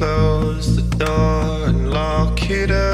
close the door and lock it up.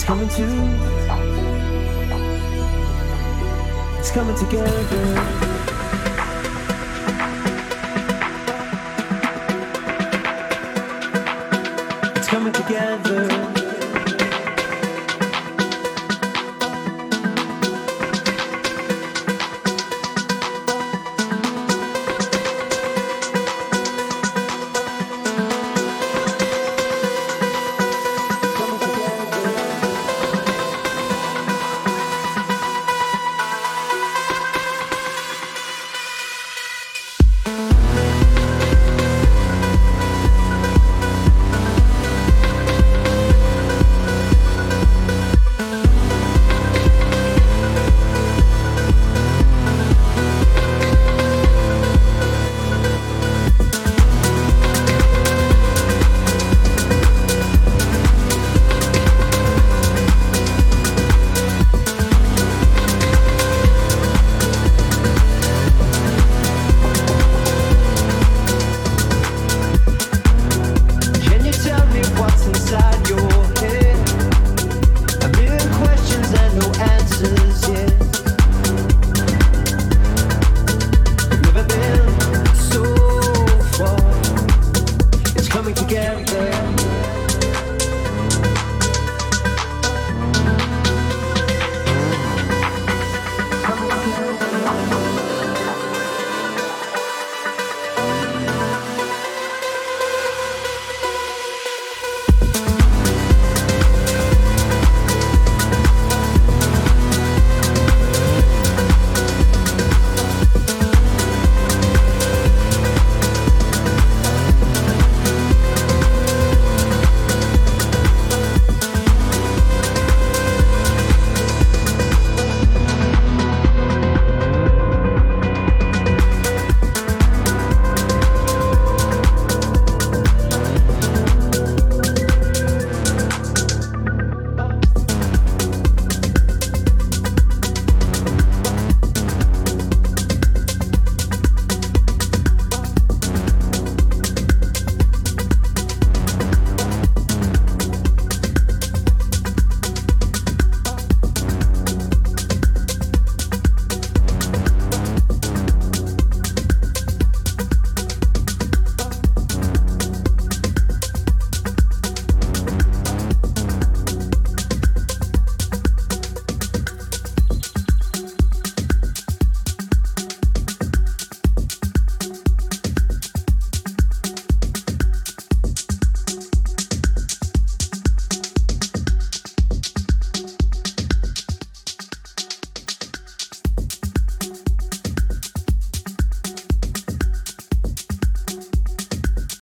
It's coming to. It's coming together. It's coming together